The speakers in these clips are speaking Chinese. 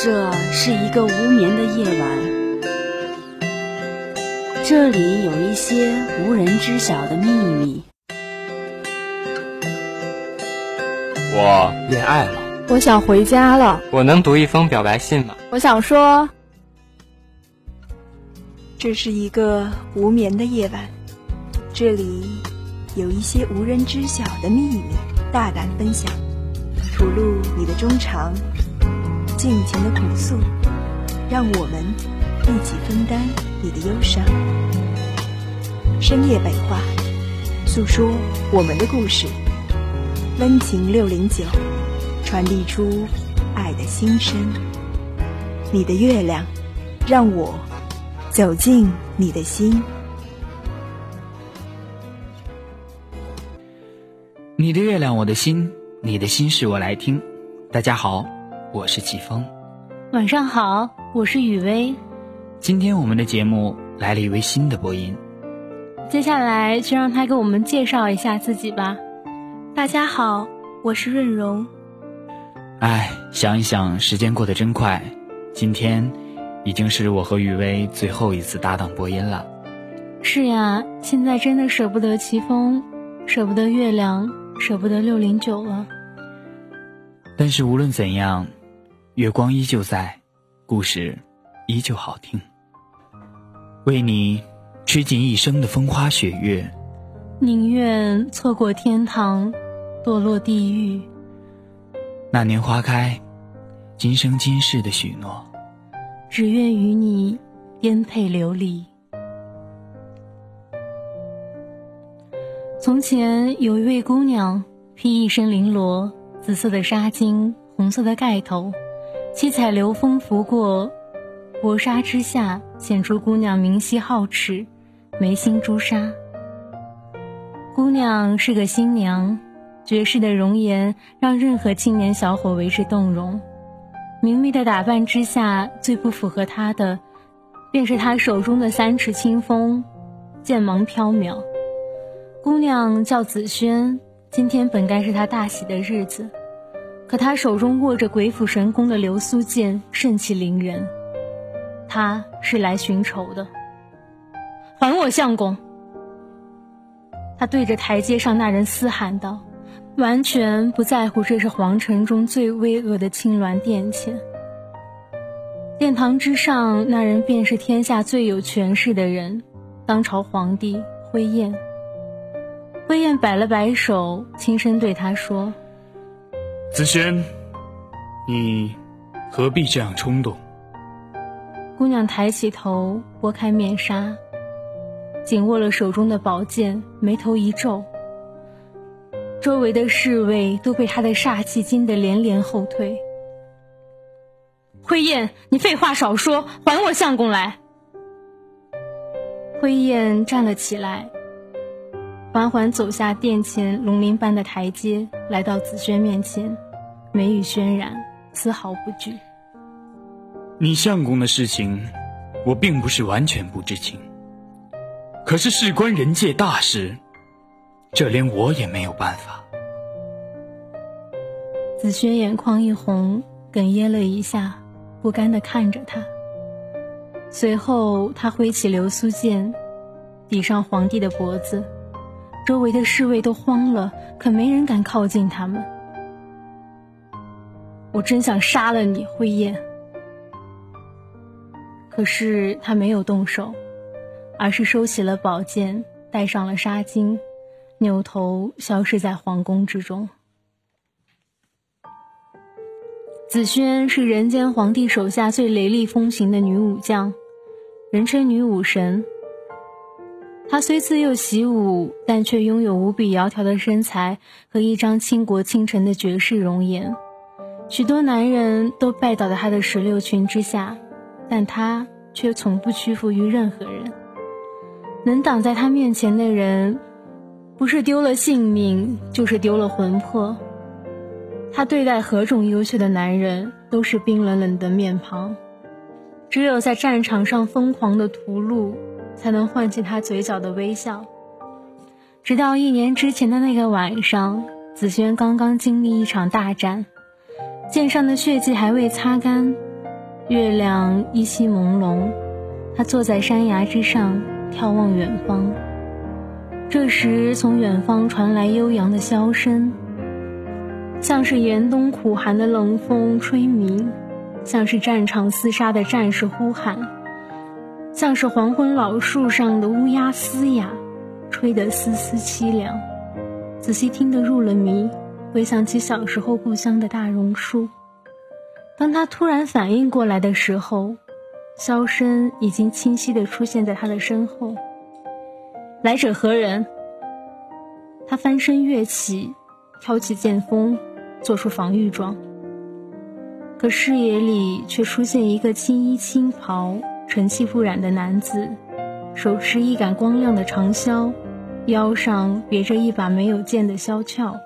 这是一个无眠的夜晚，这里有一些无人知晓的秘密。我恋爱了，我想回家了。我能读一封表白信吗？我想说，这是一个无眠的夜晚，这里有一些无人知晓的秘密，大胆分享，吐露你的衷肠，尽情的朴诉，让我们一起分担你的忧伤。深夜北话，诉说我们的故事。温情六零九，传递出爱的心声。你的月亮，让我走进你的心。你的月亮，我的心，你的心事我来听。大家好，我是季风。晚上好，我是雨薇。今天我们的节目来了一位新的播音，接下来就让他给我们介绍一下自己吧。大家好，我是润荣。哎，想一想，时间过得真快，今天已经是我和雨薇最后一次搭档播音了。是呀，现在真的舍不得齐峰，舍不得月亮，舍不得六零九了。但是无论怎样，月光依旧在，故事依旧好听。为你吃尽一生的风花雪月，宁愿错过天堂。堕落地狱。那年花开，今生今世的许诺，只愿与你颠沛流离。从前有一位姑娘，披一身绫罗，紫色的纱巾，红色的盖头，七彩流风拂过薄纱之下，显出姑娘明晰皓齿，眉心朱砂。姑娘是个新娘。绝世的容颜让任何青年小伙为之动容，明媚的打扮之下，最不符合她的，便是她手中的三尺清风，剑芒飘渺。姑娘叫紫萱，今天本该是她大喜的日子，可他手中握着鬼斧神工的流苏剑，盛气凌人。他是来寻仇的，还我相公！他对着台阶上那人嘶喊道。完全不在乎这是皇城中最巍峨的青鸾殿前，殿堂之上，那人便是天下最有权势的人，当朝皇帝辉彦。辉彦摆了摆手，轻声对他说：“紫萱，你何必这样冲动？”姑娘抬起头，拨开面纱，紧握了手中的宝剑，眉头一皱。周围的侍卫都被他的煞气惊得连连后退。辉燕，你废话少说，还我相公来！辉燕站了起来，缓缓走下殿前龙鳞般的台阶，来到紫萱面前，眉宇轩然，丝毫不惧。你相公的事情，我并不是完全不知情。可是事关人界大事。这连我也没有办法。紫萱眼眶一红，哽咽了一下，不甘的看着他。随后，他挥起流苏剑，抵上皇帝的脖子。周围的侍卫都慌了，可没人敢靠近他们。我真想杀了你，辉燕。可是他没有动手，而是收起了宝剑，戴上了纱巾。扭头消失在皇宫之中。紫萱是人间皇帝手下最雷厉风行的女武将，人称女武神。她虽自幼习武，但却拥有无比窈窕的身材和一张倾国倾城的绝世容颜，许多男人都拜倒在她的石榴裙之下，但她却从不屈服于任何人。能挡在她面前的人。不是丢了性命，就是丢了魂魄。她对待何种优秀的男人，都是冰冷冷的面庞。只有在战场上疯狂的屠戮，才能唤起他嘴角的微笑。直到一年之前的那个晚上，紫萱刚刚经历一场大战，剑上的血迹还未擦干，月亮依稀朦胧，他坐在山崖之上，眺望远方。这时，从远方传来悠扬的箫声，像是严冬苦寒的冷风吹鸣，像是战场厮杀的战士呼喊，像是黄昏老树上的乌鸦嘶哑，吹得丝丝凄凉。仔细听得入了迷，回想起小时候故乡的大榕树。当他突然反应过来的时候，箫声已经清晰地出现在他的身后。来者何人？他翻身跃起，挑起剑锋，做出防御状。可视野里却出现一个青衣青袍、尘气不染的男子，手持一杆光亮的长箫，腰上别着一把没有剑的箫鞘。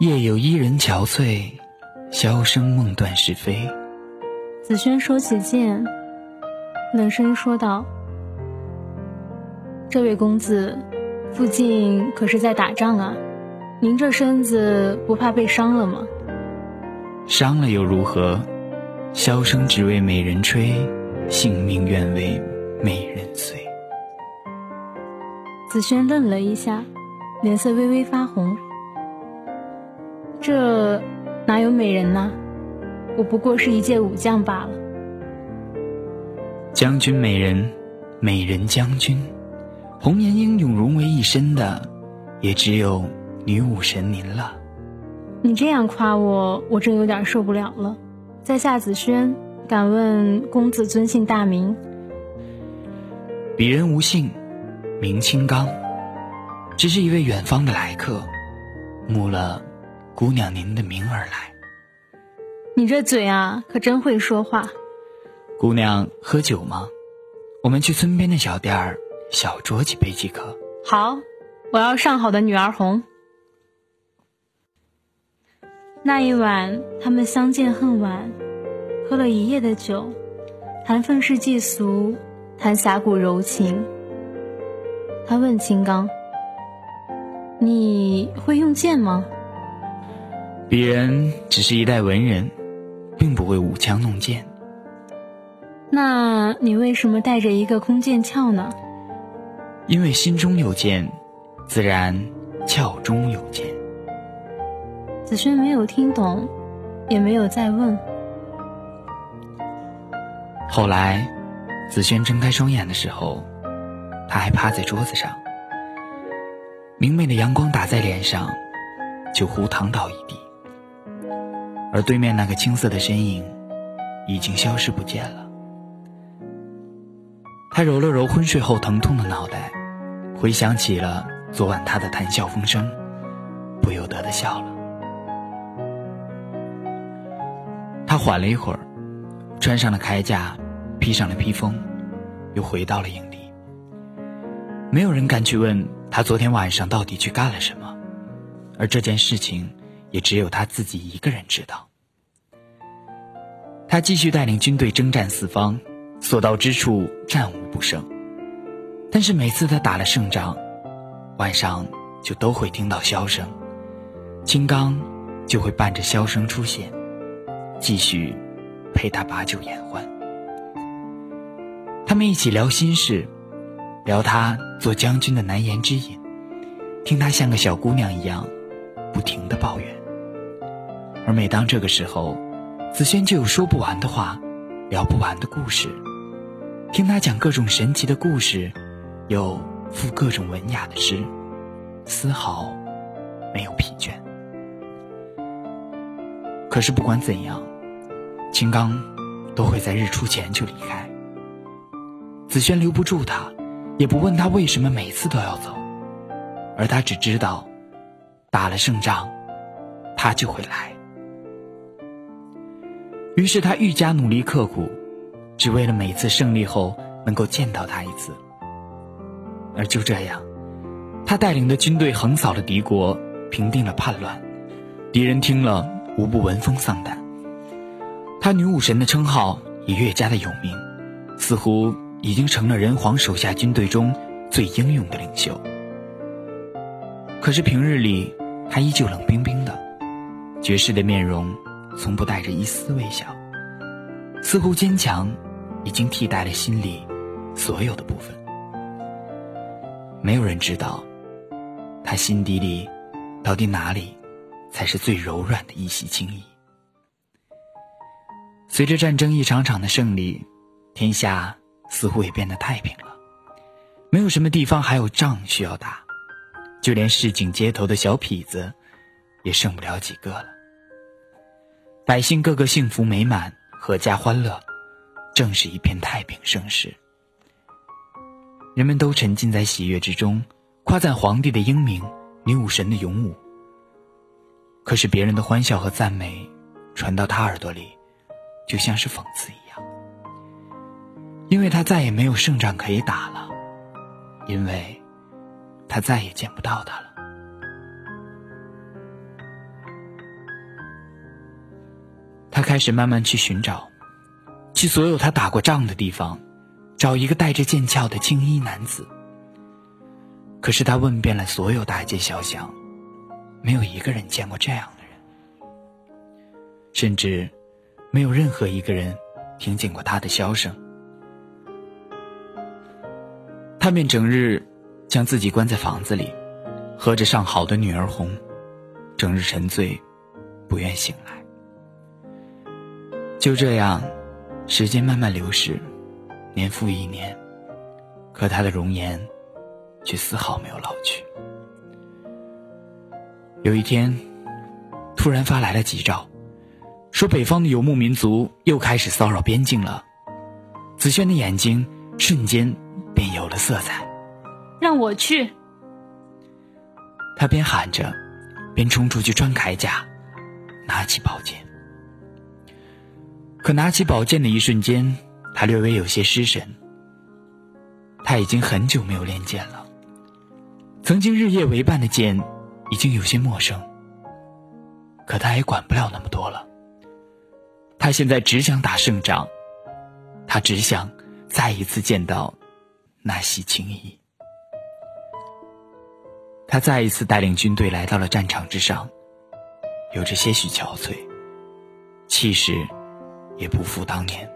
夜有伊人憔悴。箫声梦断是非。子轩收起剑，冷声说道：“这位公子，附近可是在打仗啊？您这身子不怕被伤了吗？”伤了又如何？箫声只为美人吹，性命愿为美人随。子轩愣了一下，脸色微微发红。这。哪有美人呢？我不过是一介武将罢了。将军美人，美人将军，红颜英勇融为一身的，也只有女武神您了。你这样夸我，我真有点受不了了。在下子轩，敢问公子尊姓大名？鄙人无姓，名青刚，只是一位远方的来客，慕了。姑娘，您的名而来。你这嘴啊，可真会说话。姑娘，喝酒吗？我们去村边的小店儿，小酌几杯即可。好，我要上好的女儿红。那一晚，他们相见恨晚，喝了一夜的酒，谈愤世嫉俗，谈侠骨柔情。他问青刚：“你会用剑吗？”鄙人只是一代文人，并不会舞枪弄剑。那你为什么带着一个空剑鞘呢？因为心中有剑，自然鞘中有剑。子轩没有听懂，也没有再问。后来，子轩睁开双眼的时候，他还趴在桌子上，明媚的阳光打在脸上，就呼躺倒一地。而对面那个青色的身影，已经消失不见了。他揉了揉昏睡后疼痛的脑袋，回想起了昨晚他的谈笑风生，不由得的笑了。他缓了一会儿，穿上了铠甲，披上了披风，又回到了营地。没有人敢去问他昨天晚上到底去干了什么，而这件事情。也只有他自己一个人知道。他继续带领军队征战四方，所到之处战无不胜。但是每次他打了胜仗，晚上就都会听到箫声，金刚就会伴着箫声出现，继续陪他把酒言欢。他们一起聊心事，聊他做将军的难言之隐，听他像个小姑娘一样，不停的抱怨。而每当这个时候，子轩就有说不完的话，聊不完的故事，听他讲各种神奇的故事，又赋各种文雅的诗，丝毫没有疲倦。可是不管怎样，青刚都会在日出前就离开。子轩留不住他，也不问他为什么每次都要走，而他只知道，打了胜仗，他就会来。于是他愈加努力刻苦，只为了每次胜利后能够见到他一次。而就这样，他带领的军队横扫了敌国，平定了叛乱，敌人听了无不闻风丧胆。他女武神的称号也越加的有名，似乎已经成了人皇手下军队中最英勇的领袖。可是平日里，他依旧冷冰冰的，绝世的面容。从不带着一丝微笑，似乎坚强已经替代了心里所有的部分。没有人知道，他心底里到底哪里才是最柔软的一袭轻衣。随着战争一场场的胜利，天下似乎也变得太平了，没有什么地方还有仗需要打，就连市井街头的小痞子，也剩不了几个了。百姓个个幸福美满，阖家欢乐，正是一片太平盛世。人们都沉浸在喜悦之中，夸赞皇帝的英明，女武神的勇武。可是别人的欢笑和赞美，传到他耳朵里，就像是讽刺一样，因为他再也没有胜仗可以打了，因为他再也见不到他了。他开始慢慢去寻找，去所有他打过仗的地方，找一个带着剑鞘的青衣男子。可是他问遍了所有大街小巷，没有一个人见过这样的人，甚至没有任何一个人听见过他的箫声。他便整日将自己关在房子里，喝着上好的女儿红，整日沉醉，不愿醒来。就这样，时间慢慢流逝，年复一年，可他的容颜却丝毫没有老去。有一天，突然发来了急诏，说北方的游牧民族又开始骚扰边境了。紫萱的眼睛瞬间便有了色彩，让我去。他边喊着，边冲出去穿铠甲，拿起宝剑。可拿起宝剑的一瞬间，他略微有些失神。他已经很久没有练剑了，曾经日夜为伴的剑已经有些陌生。可他也管不了那么多了。他现在只想打胜仗，他只想再一次见到那袭青衣。他再一次带领军队来到了战场之上，有着些许憔悴，气势。也不复当年，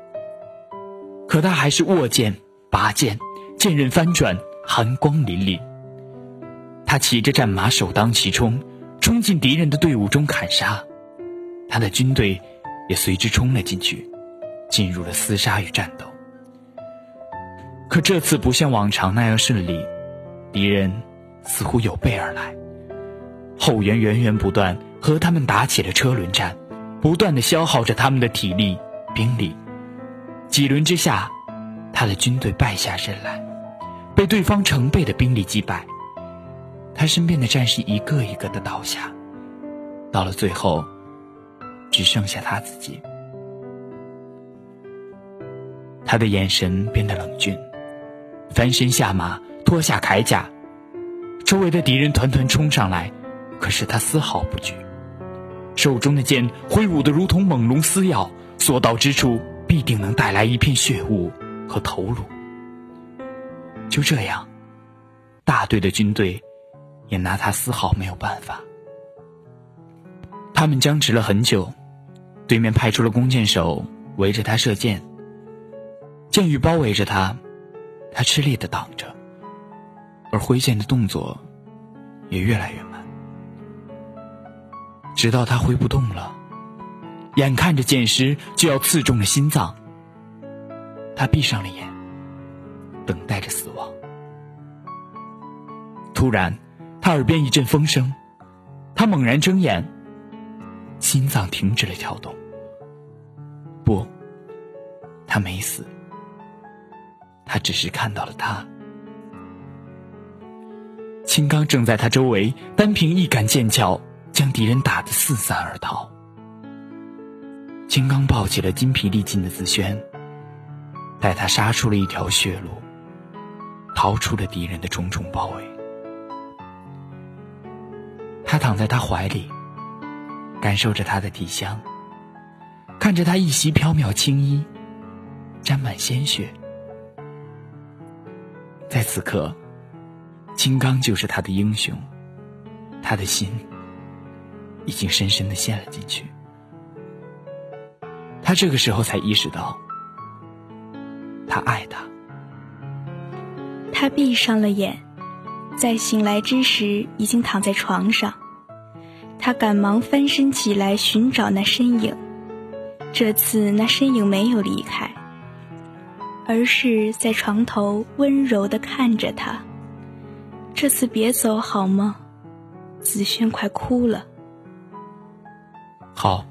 可他还是握剑、拔剑，剑刃翻转，寒光凛凛。他骑着战马，首当其冲，冲进敌人的队伍中砍杀，他的军队也随之冲了进去，进入了厮杀与战斗。可这次不像往常那样顺利，敌人似乎有备而来，后援源源不断，和他们打起了车轮战，不断的消耗着他们的体力。兵力几轮之下，他的军队败下阵来，被对方成倍的兵力击败。他身边的战士一个一个的倒下，到了最后，只剩下他自己。他的眼神变得冷峻，翻身下马，脱下铠甲。周围的敌人团团冲上来，可是他丝毫不惧，手中的剑挥舞的如同猛龙撕咬。所到之处，必定能带来一片血雾和头颅。就这样，大队的军队也拿他丝毫没有办法。他们僵持了很久，对面派出了弓箭手围着他射箭。箭雨包围着他，他吃力的挡着，而挥剑的动作也越来越慢，直到他挥不动了。眼看着剑矢就要刺中了心脏，他闭上了眼，等待着死亡。突然，他耳边一阵风声，他猛然睁眼，心脏停止了跳动。不，他没死，他只是看到了他。青刚正在他周围，单凭一杆剑鞘，将敌人打得四散而逃。金刚抱起了筋疲力尽的紫萱，带他杀出了一条血路，逃出了敌人的重重包围。他躺在他怀里，感受着他的体香，看着他一袭飘渺青衣，沾满鲜血。在此刻，金刚就是他的英雄，他的心已经深深的陷了进去。他这个时候才意识到，他爱他。他闭上了眼，在醒来之时已经躺在床上。他赶忙翻身起来寻找那身影，这次那身影没有离开，而是在床头温柔地看着他。这次别走好吗？子轩快哭了。好，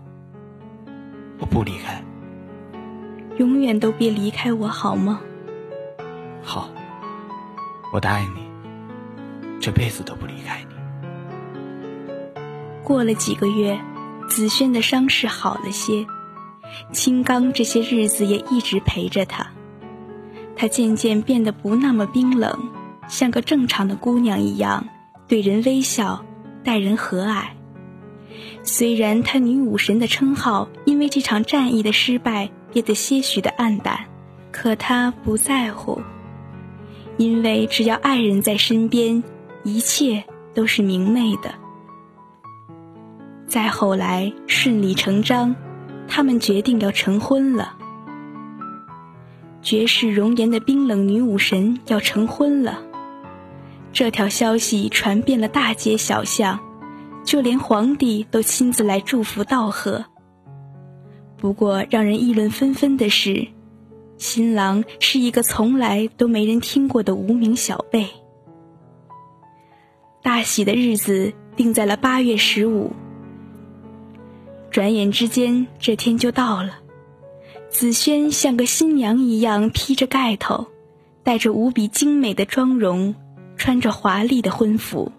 我不离开。永远都别离开我好吗？好，我答应你，这辈子都不离开你。过了几个月，子轩的伤势好了些，青刚这些日子也一直陪着他。她渐渐变得不那么冰冷，像个正常的姑娘一样，对人微笑，待人和蔼。虽然他女武神的称号因为这场战役的失败变得些许的暗淡，可他不在乎，因为只要爱人在身边，一切都是明媚的。再后来，顺理成章，他们决定要成婚了。绝世容颜的冰冷女武神要成婚了，这条消息传遍了大街小巷，就连皇帝都亲自来祝福道贺。不过，让人议论纷纷的是，新郎是一个从来都没人听过的无名小辈。大喜的日子定在了八月十五。转眼之间，这天就到了。紫萱像个新娘一样披着盖头，带着无比精美的妆容，穿着华丽的婚服。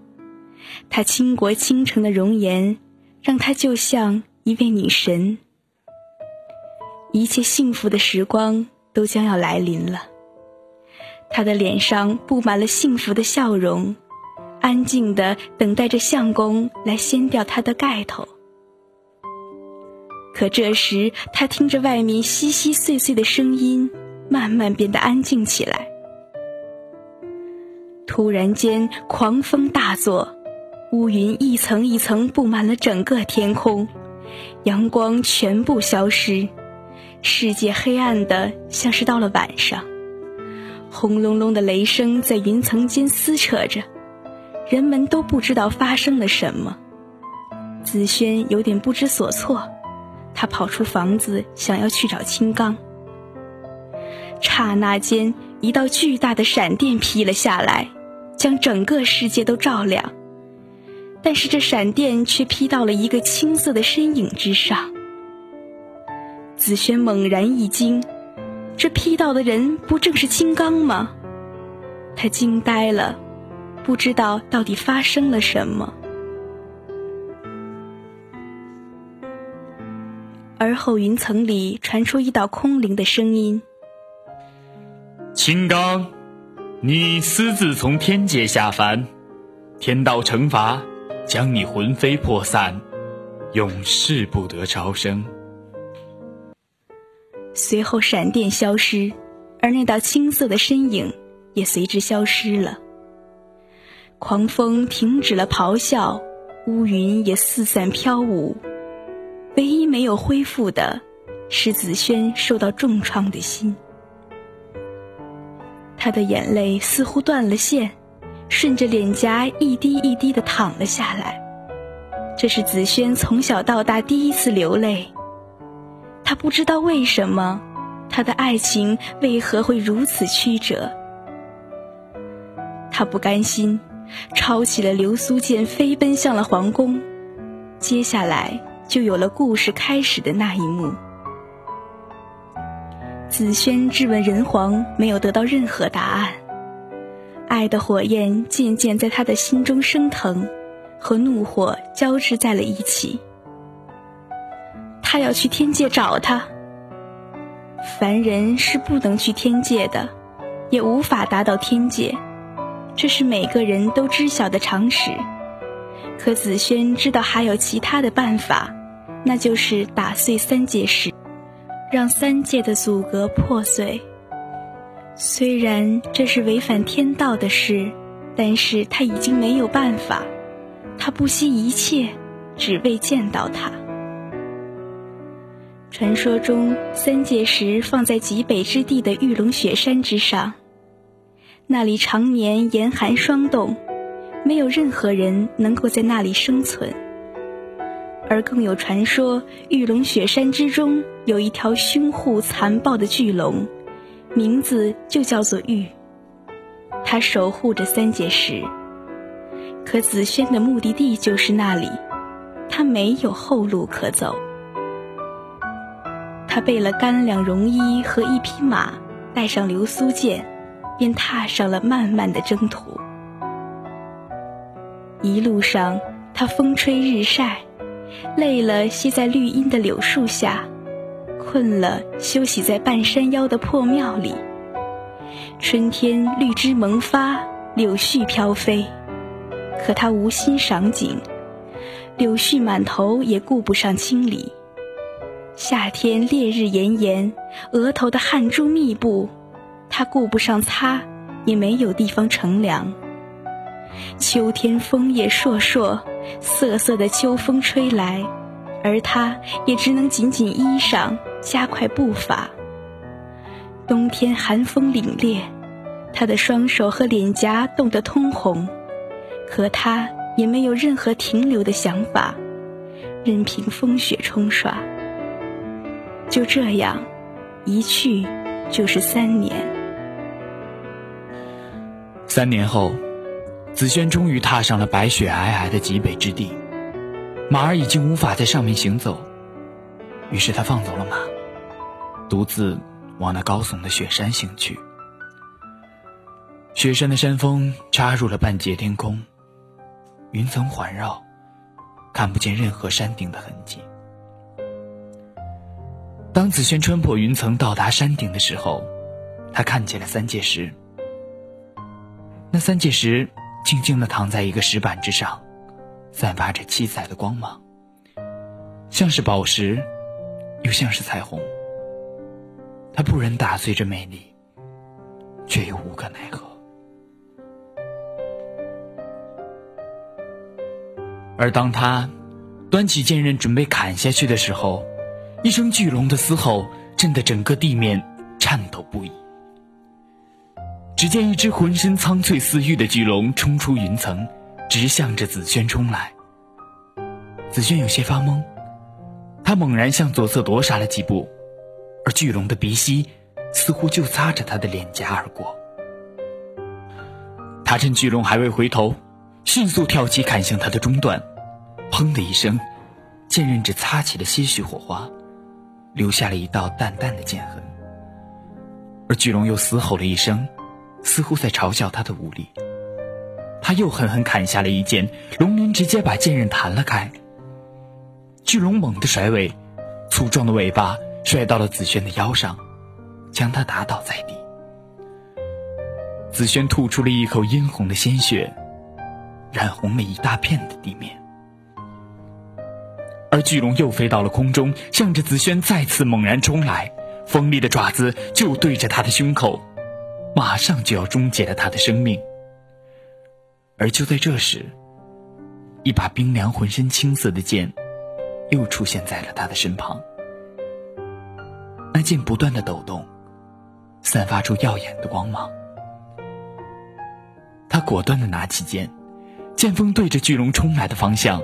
她倾国倾城的容颜，让她就像一位女神。一切幸福的时光都将要来临了。她的脸上布满了幸福的笑容，安静的等待着相公来掀掉她的盖头。可这时，他听着外面稀稀碎碎的声音，慢慢变得安静起来。突然间，狂风大作，乌云一层一层布满了整个天空，阳光全部消失，世界黑暗的像是到了晚上。轰隆隆的雷声在云层间撕扯着，人们都不知道发生了什么。子轩有点不知所措。他跑出房子，想要去找青刚。刹那间，一道巨大的闪电劈了下来，将整个世界都照亮。但是这闪电却劈到了一个青色的身影之上。紫萱猛然一惊，这劈到的人不正是青刚吗？他惊呆了，不知道到底发生了什么。而后，云层里传出一道空灵的声音：“青刚，你私自从天界下凡，天道惩罚，将你魂飞魄散，永世不得超生。”随后，闪电消失，而那道青色的身影也随之消失了。狂风停止了咆哮，乌云也四散飘舞。唯一没有恢复的，是子轩受到重创的心。他的眼泪似乎断了线，顺着脸颊一滴一滴的淌了下来。这是子轩从小到大第一次流泪。他不知道为什么，他的爱情为何会如此曲折。他不甘心，抄起了流苏剑，飞奔向了皇宫。接下来。就有了故事开始的那一幕。紫萱质问人皇，没有得到任何答案。爱的火焰渐渐在他的心中升腾，和怒火交织在了一起。他要去天界找他。凡人是不能去天界的，也无法达到天界，这是每个人都知晓的常识。可紫萱知道还有其他的办法。那就是打碎三界石，让三界的阻隔破碎。虽然这是违反天道的事，但是他已经没有办法。他不惜一切，只为见到他。传说中，三界石放在极北之地的玉龙雪山之上，那里常年严寒霜冻，没有任何人能够在那里生存。而更有传说，玉龙雪山之中有一条凶护残暴的巨龙，名字就叫做玉。它守护着三界石，可紫萱的目的地就是那里，他没有后路可走。他备了干粮、绒衣和一匹马，带上流苏剑，便踏上了漫漫的征途。一路上，他风吹日晒，累了歇在绿荫的柳树下，困了休息在半山腰的破庙里。春天绿枝萌发，柳絮飘飞，可他无心赏景，柳絮满头也顾不上清理。夏天烈日炎炎，额头的汗珠密布，他顾不上擦，也没有地方乘凉。秋天枫叶烁烁，瑟瑟的秋风吹来，而他也只能紧紧衣裳，加快步伐。冬天寒风凛冽，他的双手和脸颊冻得通红，可他也没有任何停留的想法，任凭风雪冲刷。就这样，一去就是三年。三年后，紫萱终于踏上了白雪皑皑的极北之地，马儿已经无法在上面行走，于是他放走了马，独自往那高耸的雪山行去。雪山的山峰插入了半截天空，云层环绕，看不见任何山顶的痕迹。当紫萱穿破云层到达山顶的时候，他看见了三界石。那三界石静静地躺在一个石板之上，散发着七彩的光芒，像是宝石，又像是彩虹。他不忍打碎这美丽，却又无可奈何。而当他端起剑刃准备砍下去的时候，一声巨龙的嘶吼，震得整个地面颤抖不已。只见一只浑身苍翠似玉的巨龙冲出云层，直向着紫萱冲来。紫萱有些发懵，她猛然向左侧躲闪了几步，而巨龙的鼻息似乎就擦着她的脸颊而过。他趁巨龙还未回头，迅速跳起砍向他的中段，砰的一声，剑刃只擦起了些许火花。留下了一道淡淡的剑痕，而巨龙又嘶吼了一声，似乎在嘲笑他的无力。他又狠狠砍下了一剑，龙鳞直接把剑刃弹了开。巨龙猛地甩尾，粗壮的尾巴甩到了紫萱的腰上，将他打倒在地。紫萱吐出了一口殷红的鲜血，染红了一大片的地面。而巨龙又飞到了空中，向着紫萱再次猛然冲来，锋利的爪子就对着他的胸口，马上就要终结了他的生命。而就在这时，一把冰凉、浑身青色的剑，又出现在了他的身旁。那剑不断的抖动，散发出耀眼的光芒。他果断的拿起剑，剑锋对着巨龙冲来的方向。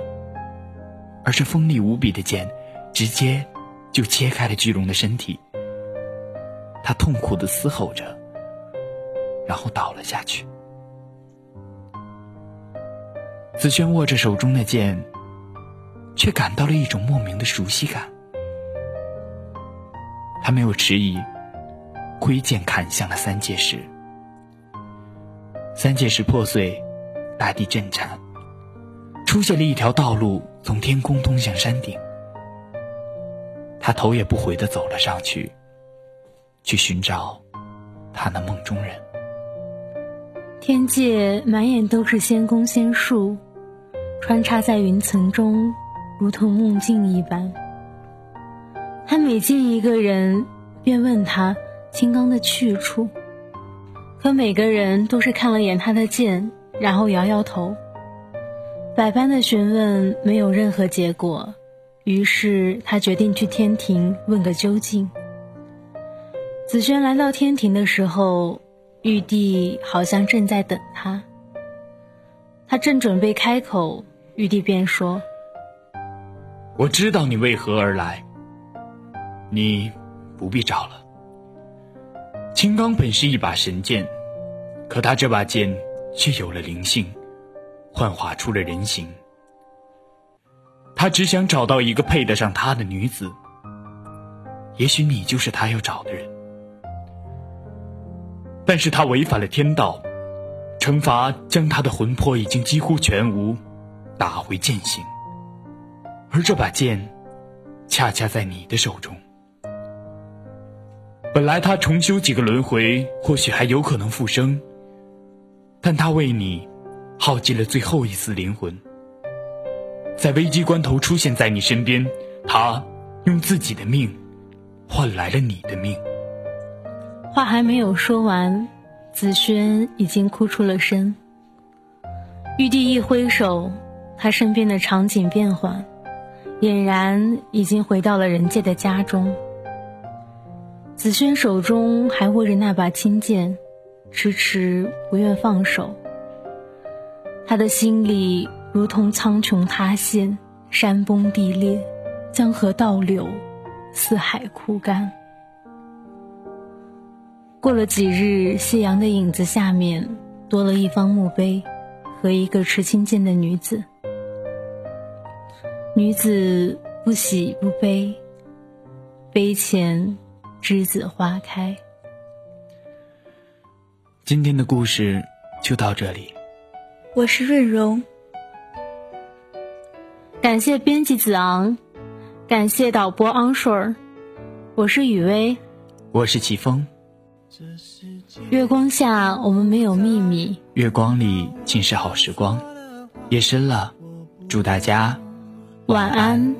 而这锋利无比的剑，直接就切开了巨龙的身体。他痛苦的嘶吼着，然后倒了下去。紫萱握着手中的剑，却感到了一种莫名的熟悉感。他没有迟疑，挥剑砍向了三界石。三界石破碎，大地震颤，出现了一条道路。从天空通向山顶，他头也不回的走了上去，去寻找他那梦中人。天界满眼都是仙宫仙树，穿插在云层中，如同梦境一般。他每见一个人，便问他金刚的去处，可每个人都是看了眼他的剑，然后摇摇头。百般的询问没有任何结果，于是他决定去天庭问个究竟。紫萱来到天庭的时候，玉帝好像正在等他。他正准备开口，玉帝便说：“我知道你为何而来，你不必找了。青钢本是一把神剑，可他这把剑却有了灵性，幻化出了人形。他只想找到一个配得上他的女子，也许你就是他要找的人。但是他违反了天道。”惩罚将他的魂魄已经几乎全无，打回剑形。而这把剑，恰恰在你的手中。本来他重修几个轮回，或许还有可能复生，但他为你，耗尽了最后一丝灵魂。在危机关头出现在你身边，他用自己的命，换来了你的命。话还没有说完。紫萱已经哭出了声。玉帝一挥手，他身边的场景变换，俨然已经回到了人界的家中。紫萱手中还握着那把青剑，迟迟不愿放手。他的心里如同苍穹塌陷，山崩地裂，江河倒流，四海枯干。过了几日，夕阳的影子下面多了一方墓碑，和一个持青剑的女子。女子不喜不悲，碑前栀子花开。今天的故事就到这里。我是润荣，感谢编辑子昂，感谢导播昂水儿，我是雨薇，我是齐峰。月光下，我们没有秘密。月光里尽是好时光。夜深了，祝大家晚安。